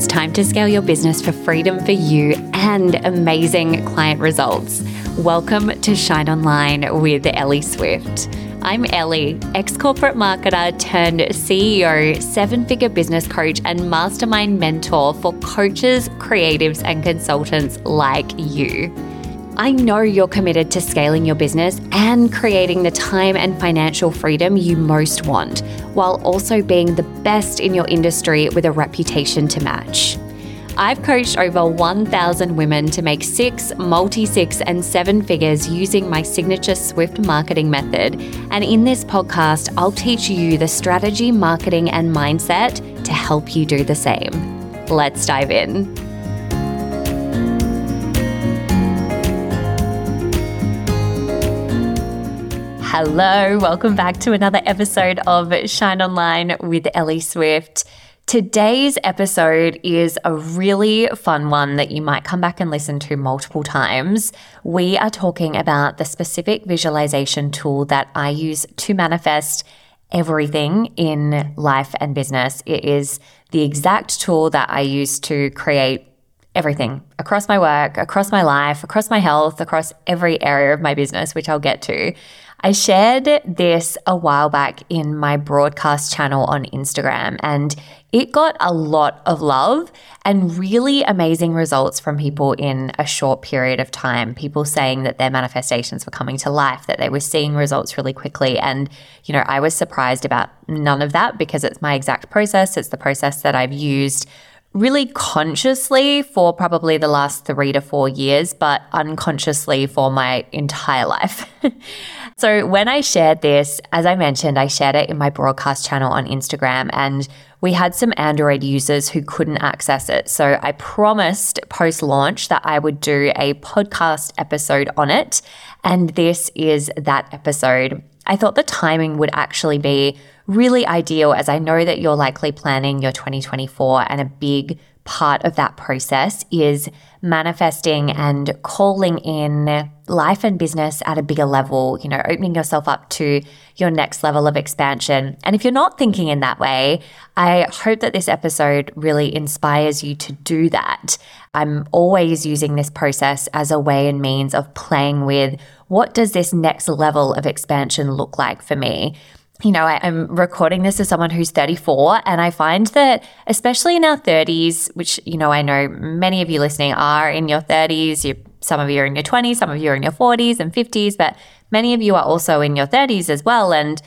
It's time to scale your business for freedom for you and amazing client results. Welcome to Shine Online with Ellie Swift. I'm Ellie, ex corporate marketer turned CEO, seven figure business coach, and mastermind mentor for coaches, creatives, and consultants like you. I know you're committed to scaling your business and creating the time and financial freedom you most want, while also being the best in your industry with a reputation to match. I've coached over 1,000 women to make six, multi six, and seven figures using my signature Swift marketing method. And in this podcast, I'll teach you the strategy, marketing, and mindset to help you do the same. Let's dive in. Hello, welcome back to another episode of Shine Online with Ellie Swift. Today's episode is a really fun one that you might come back and listen to multiple times. We are talking about the specific visualization tool that I use to manifest everything in life and business. It is the exact tool that I use to create everything across my work, across my life, across my health, across every area of my business, which I'll get to. I shared this a while back in my broadcast channel on Instagram, and it got a lot of love and really amazing results from people in a short period of time. People saying that their manifestations were coming to life, that they were seeing results really quickly. And, you know, I was surprised about none of that because it's my exact process. It's the process that I've used really consciously for probably the last three to four years, but unconsciously for my entire life. so, when I shared this, as I mentioned, I shared it in my broadcast channel on Instagram, and we had some Android users who couldn't access it. So, I promised post launch that I would do a podcast episode on it. And this is that episode. I thought the timing would actually be really ideal as I know that you're likely planning your 2024 and a big part of that process is manifesting and calling in life and business at a bigger level, you know, opening yourself up to your next level of expansion. And if you're not thinking in that way, I hope that this episode really inspires you to do that. I'm always using this process as a way and means of playing with what does this next level of expansion look like for me? You know, I, am recording this as someone who's 34, and I find that, especially in our 30s, which, you know, I know many of you listening are in your 30s, you, some of you are in your 20s, some of you are in your 40s and 50s, but many of you are also in your 30s as well. And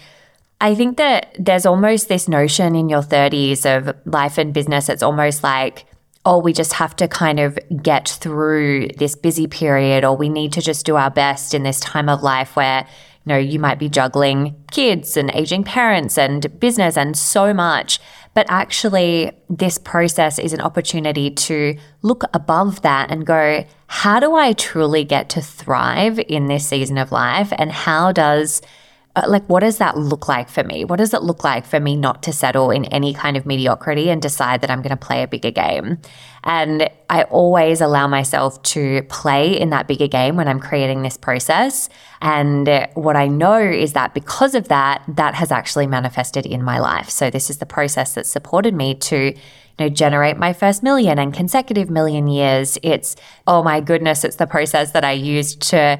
I think that there's almost this notion in your 30s of life and business, it's almost like, oh, we just have to kind of get through this busy period, or we need to just do our best in this time of life where, you know, you might be juggling kids and aging parents and business and so much. But actually, this process is an opportunity to look above that and go, how do I truly get to thrive in this season of life? And how does Uh, like what does that look like for me? What does it look like for me not to settle in any kind of mediocrity and decide that i'm going to play a bigger game? And i always allow myself to play in that bigger game when i'm creating this process. And what i know is that because of that that has actually manifested in my life. So this is the process that supported me to you know, generate my first million and consecutive million years. It's, oh my goodness, it's the process that I used to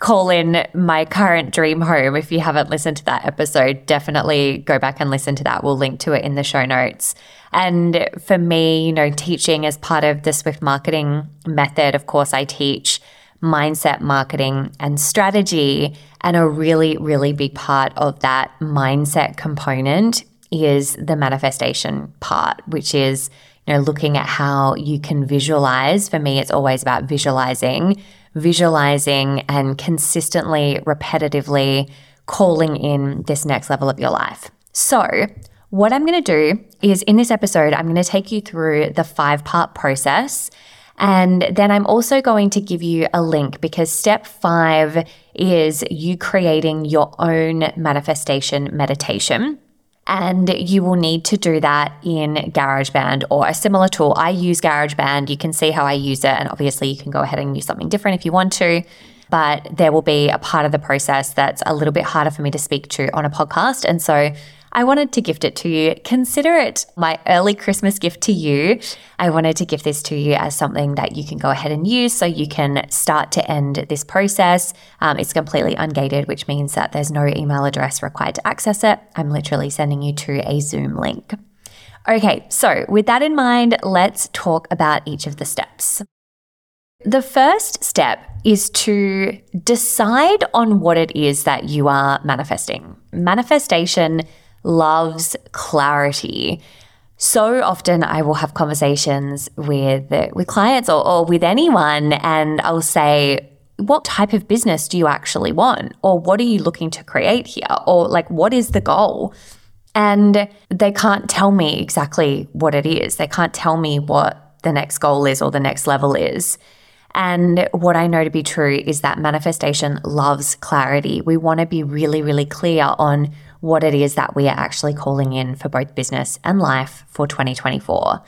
call in my current dream home. If you haven't listened to that episode, definitely go back and listen to that. We'll link to it in the show notes. And for me, you know, teaching as part of the Swift marketing method, of course, I teach mindset marketing and strategy. And a really, really big part of that mindset component is the manifestation part, which is, you know, looking at how you can visualize. For me, it's always about visualizing visualizing and consistently, repetitively calling in this next level of your life. So, what I'm going to do is in this episode, I'm going to take you through the five part process. And then I'm also going to give you a link because step five is you creating your own manifestation meditation. And you will need to do that in GarageBand or a similar tool. I use GarageBand. You can see how I use it. And obviously, you can go ahead and use something different if you want to. But there will be a part of the process that's a little bit harder for me to speak to on a podcast. And so I wanted to gift it to you. Consider it my early Christmas gift to you. I wanted to gift this to you as something that you can go ahead and use so you can start to end this process. Um, it's completely ungated, which means that there's no email address required to access it. I'm literally sending you to a Zoom link. Okay, so with that in mind, let's talk about each of the steps. The first step is to decide on what it is that you are manifesting. Manifestation loves clarity. So often I will have conversations with with clients or, or with anyone and I'll say, what type of business do you actually want? Or what are you looking to create here? Or like what is the goal? And they can't tell me exactly what it is. They can't tell me what the next goal is or the next level is. And what I know to be true is that manifestation loves clarity. We want to be really, really clear on what it is that we are actually calling in for both business and life for 2024.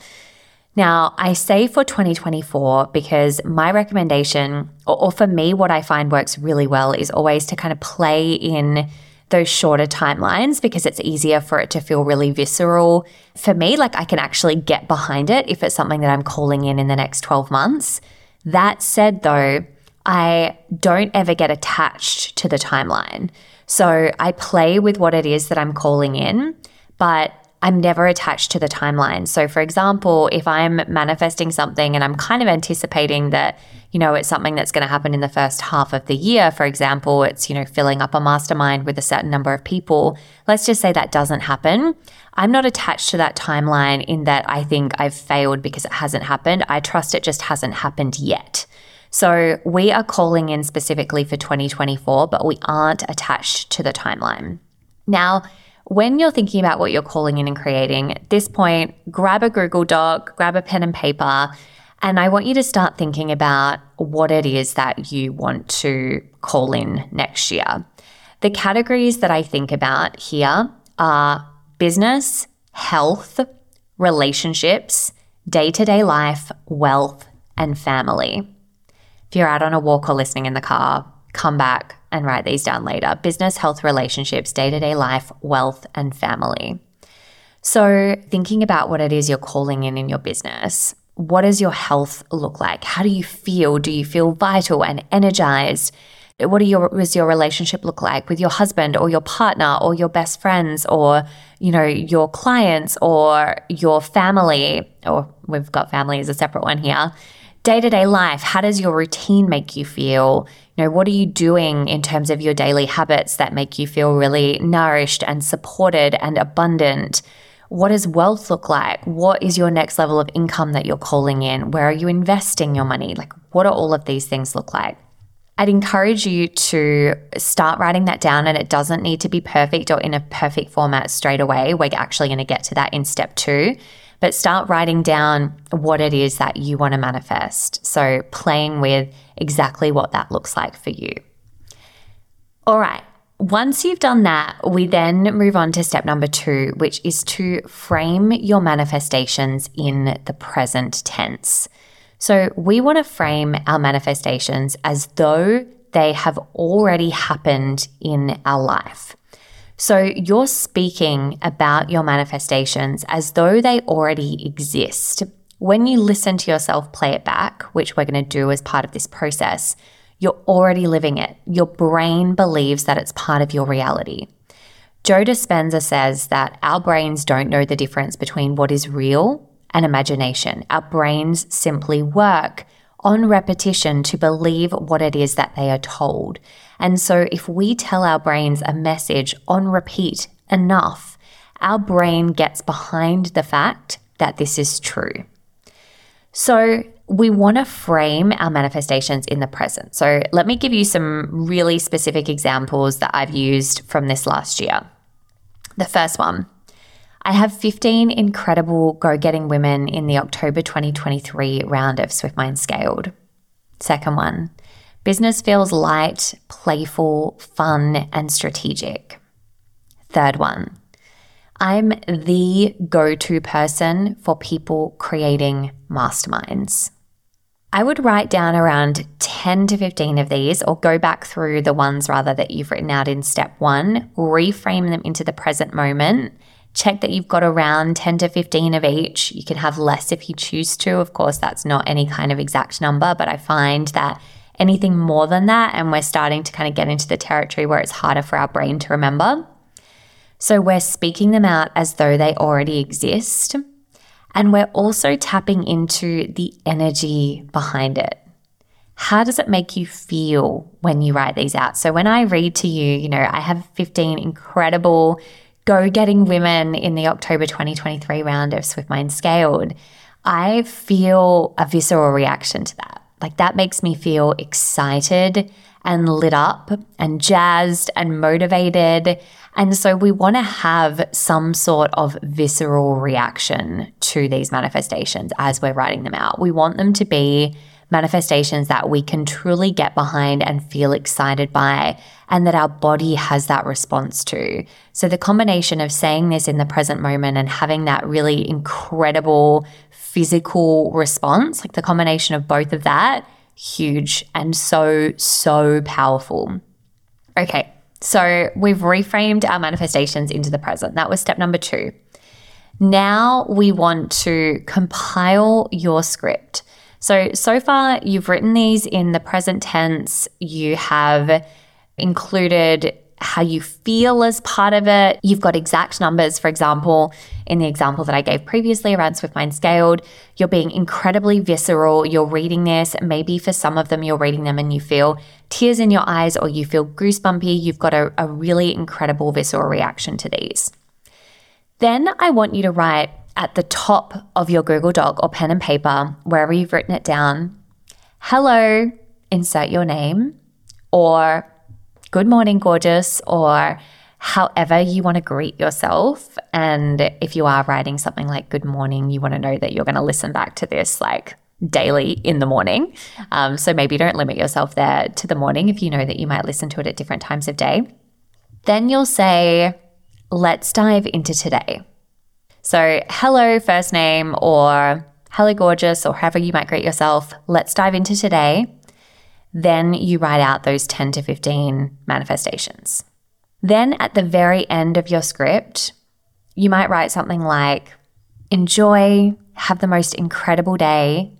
Now, I say for 2024 because my recommendation, or, or, for me, what I find works really well is always to kind of play in those shorter timelines because it's easier for it to feel really visceral. For me, like I can actually get behind it if it's something that I'm calling in in the next 12 months. That said, though, I don't ever get attached to the timeline. So I play with what it is that I'm calling in, but I'm never attached to the timeline. So, for example, if I'm manifesting something and I'm kind of anticipating that, you know, it's something that's going to happen in the first half of the year, for example, it's, you know, filling up a mastermind with a certain number of people, let's just say that doesn't happen. I'm not attached to that timeline in that I think I've failed because it hasn't happened. I trust it just hasn't happened yet. So, we are calling in specifically for 2024, but we aren't attached to the timeline. Now, when you're thinking about what you're calling in and creating, at this point, grab a Google Doc, grab a pen and paper, and I want you to start thinking about what it is that you want to call in next year. The categories that I think about here are business, health, relationships, day to day life, wealth, and family. If you're out on a walk or listening in the car, come back, and write these down later business, health, relationships, day to day life, wealth, and family. So, thinking about what it is you're calling in in your business, what does your health look like? How do you feel? Do you feel vital and energized? What your, does your relationship look like with your husband or your partner or your best friends or, you know, your clients or your family? Or we've got family as a separate one here day to day life, how does your routine make you feel? You know, what are you doing in terms of your daily habits that make you feel really nourished and supported and abundant? What does wealth look like? What is your next level of income that you're calling in? Where are you investing your money? Like, what do all of these things look like? I'd encourage you to start writing that down, and it doesn't need to be perfect or in a perfect format straight away. We're actually going to get to that in step two but start writing down what it is that you want to manifest. So, playing with exactly what that looks like for you. All right. Once you've done that, we then move on to step number two, which is to frame your manifestations in the present tense. So, we want to frame our manifestations as though they have already happened in our life. So you're speaking about your manifestations as though they already exist. When you listen to yourself play it back, which we're going to do as part of this process, you're already living it. Your brain believes that it's part of your reality. Joe Dispenza says that our brains don't know the difference between what is real and imagination. Our brains simply work on repetition to believe what it is that they are told. And so, if we tell our brains a message on repeat enough, our brain gets behind the fact that this is true. So, we want to frame our manifestations in the present. So, let me give you some really specific examples that I've used from this last year. The first one I have 15 incredible go getting women in the October 2023 round of Swift Mind Scaled. Second one, business feels light, playful, fun, and strategic. Third one, I'm the go to person for people creating masterminds. I would write down around 10 to 15 of these, or go back through the ones rather that you've written out in step one, reframe them into the present moment. Check that you've got around 10 to 15 of each. You can have less if you choose to. Of course, that's not any kind of exact number, but I find that anything more than that, and we're starting to kind of get into the territory where it's harder for our brain to remember. So we're speaking them out as though they already exist. And we're also tapping into the energy behind it. How does it make you feel when you write these out? So when I read to you, you know, I have 15 incredible go getting women in the October 2023 round of Swift Mind Scaled. I feel a visceral reaction to that. Like that makes me feel excited and lit up and jazzed and motivated. And so we want to have some sort of visceral reaction to these manifestations as we're writing them out. We want them to be manifestations that we can truly get behind and feel excited by, and that our body has that response to. So, the combination of saying this in the present moment and having that really incredible physical response, like the combination of both of that, huge and so, so powerful. Okay, so we've reframed our manifestations into the present. That was step number two. Now we want to compile your script. So, so far you've written these in the present tense. You have included how you feel as part of it. You've got exact numbers. For example, in the example that I gave previously around Swift Mind Scaled, you're being incredibly visceral. You're reading this. Maybe for some of them, you're reading them and you feel tears in your eyes or you feel goosebumpy. You've got a, a really incredible visceral reaction to these. Then I want you to write at the top of your Google Doc or pen and paper, wherever you've written it down, hello, insert your name, or good morning, gorgeous, or however you want to greet yourself. And if you are writing something like good morning, you want to know that you're going to listen back to this like daily in the morning. Um, so maybe don't limit yourself there to the morning if you know that you might listen to it at different times of day. Then you'll say, let's dive into today. So, hello, first name, or hello, gorgeous, or however you might greet yourself. Let's dive into today then you write out those 10 to 15 manifestations. Then at the very end of your script, you might write something like, Enjoy, have the most incredible day,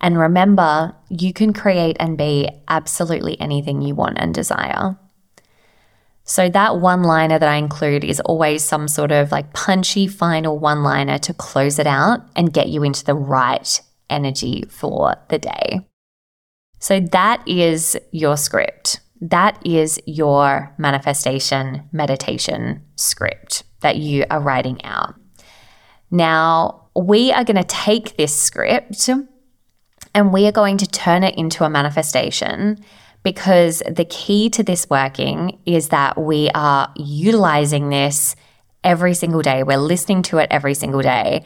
and remember, you can create and be absolutely anything you want and desire. So, that one liner that I include is always some sort of like punchy final one liner to close it out and get you into the right energy for the day. So that is your script. That is your manifestation meditation script that you are writing out. Now, we are going to take this script and we are going to turn it into a manifestation because the key to this working is that we are utilizing this every single day. We're listening to it every single day.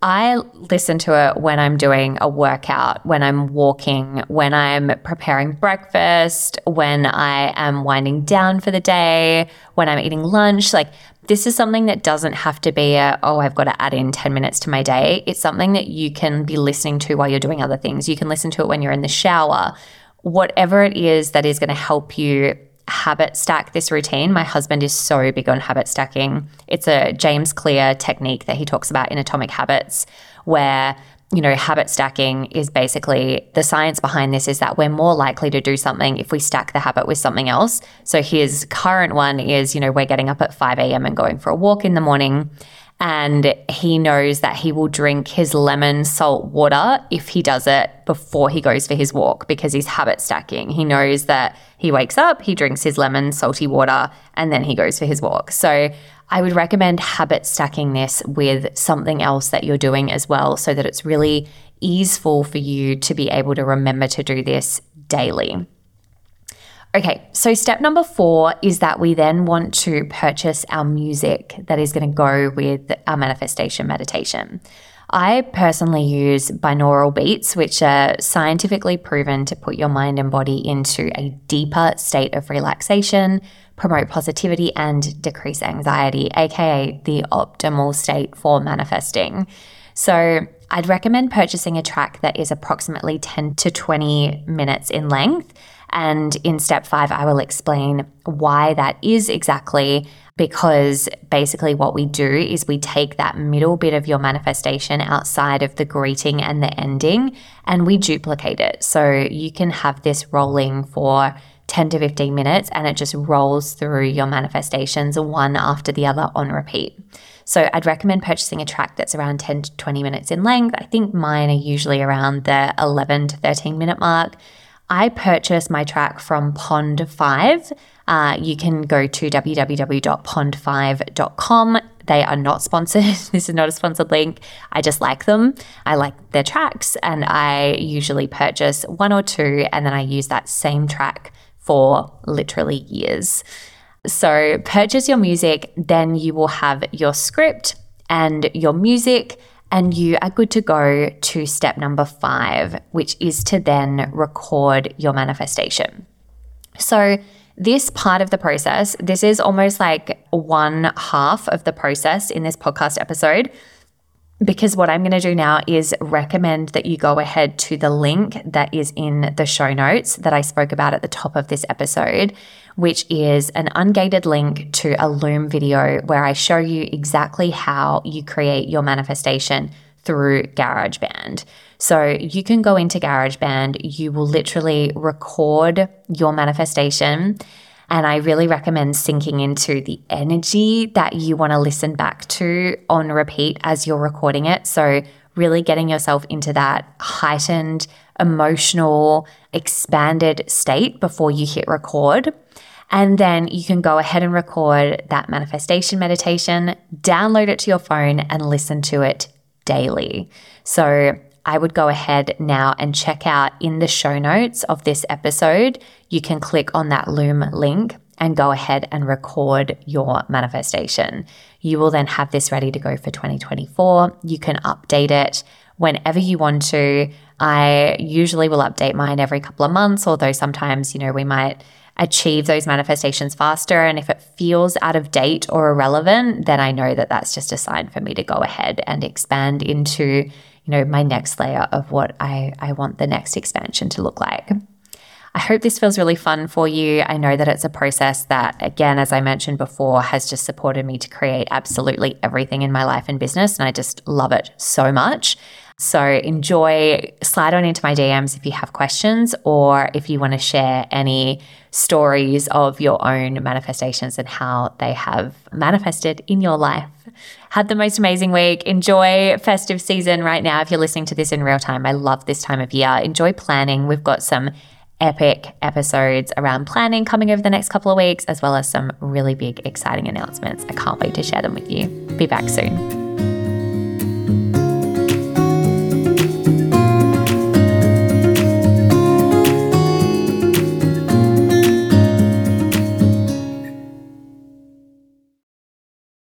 I listen to it when I'm doing a workout, when I'm walking, when I'm preparing breakfast, when I am winding down for the day, when I'm eating lunch. Like, this is something that doesn't have to be a, oh, I've got to add in 10 minutes to my day. It's something that you can be listening to while you're doing other things. You can listen to it when you're in the shower. Whatever it is that is going to help you habit stack this routine. My husband is so big on habit stacking. It's a James Clear technique that he talks about in Atomic Habits, where you know, habit stacking is basically the science behind this is that we're more likely to do something if we stack the habit with something else. So his current one is, you know, we're getting up at 5 a.m. and going for a walk in the morning and he knows that he will drink his lemon salt water if he does it before he goes for his walk because he's habit stacking. He knows that he wakes up, he drinks his lemon salty water, and then he goes for his walk. So I would recommend habit stacking this with something else that you're doing as well so that it's really easeful for you to be able to remember to do this daily. Okay, so step number four is that we then want to purchase our music that is going to go with our manifestation meditation. I personally use binaural beats, which are scientifically proven to put your mind and body into a deeper state of relaxation, promote positivity, and decrease anxiety, aka the optimal state for manifesting. So, I'd recommend purchasing a track that is approximately 10 to 20 minutes in length. And in step five, I will explain why that is exactly because basically what we do is we take that middle bit of your manifestation outside of the greeting and the ending and we duplicate it. So you can have this rolling for 10 to 15 minutes and it just rolls through your manifestations one after the other on repeat. So I'd recommend purchasing a track that's around 10 to 20 minutes in length. I think mine are usually around the 11 to 13 minute mark. I purchased my track from Pond5. Uh, you can go to www.pond5.com. They are not sponsored. this is not a sponsored link. I just like them. I like their tracks, and I usually purchase one or two, and then I use that same track for literally years. So, purchase your music, then you will have your script and your music and you are good to go to step number five, which is to then record your manifestation. So, this part of the process, this is almost like one half of the process in this podcast episode. Because what I'm going to do now is recommend that you go ahead to the link that is in the show notes that I spoke about at the top of this episode, which is an ungated link to a Loom video where I show you exactly how you create your manifestation through GarageBand. So you can go into GarageBand, you will literally record your manifestation. And I really recommend sinking into the energy that you want to listen back to on repeat as you're recording it. So, really getting yourself into that heightened, emotional, expanded state before you hit record. And then you can go ahead and record that manifestation meditation, download it to your phone, and listen to it daily. So I would go ahead now and check out in the show notes of this episode. You can click on that Loom link and go ahead and record your manifestation. You will then have this ready to go for 2024. You can update it whenever you want to. I usually will update mine every couple of months, although sometimes, you know, we might achieve those manifestations faster. And if it feels out of date or irrelevant, then I know that that's just a sign for me to go ahead and expand into, you know, my next layer of what I, I want the next expansion to look like. I hope this feels really fun for you. I know that it's a process that, again, as I mentioned before, has just supported me to create absolutely everything in my life and business. And I just love it so much. So enjoy, slide on into my DMs if you have questions or if you want to share any stories of your own manifestations and how they have manifested in your life. Had the most amazing week. Enjoy festive season right now if you're listening to this in real time. I love this time of year. Enjoy planning. We've got some epic episodes around planning coming over the next couple of weeks, as well as some really big, exciting announcements. I can't wait to share them with you. Be back soon.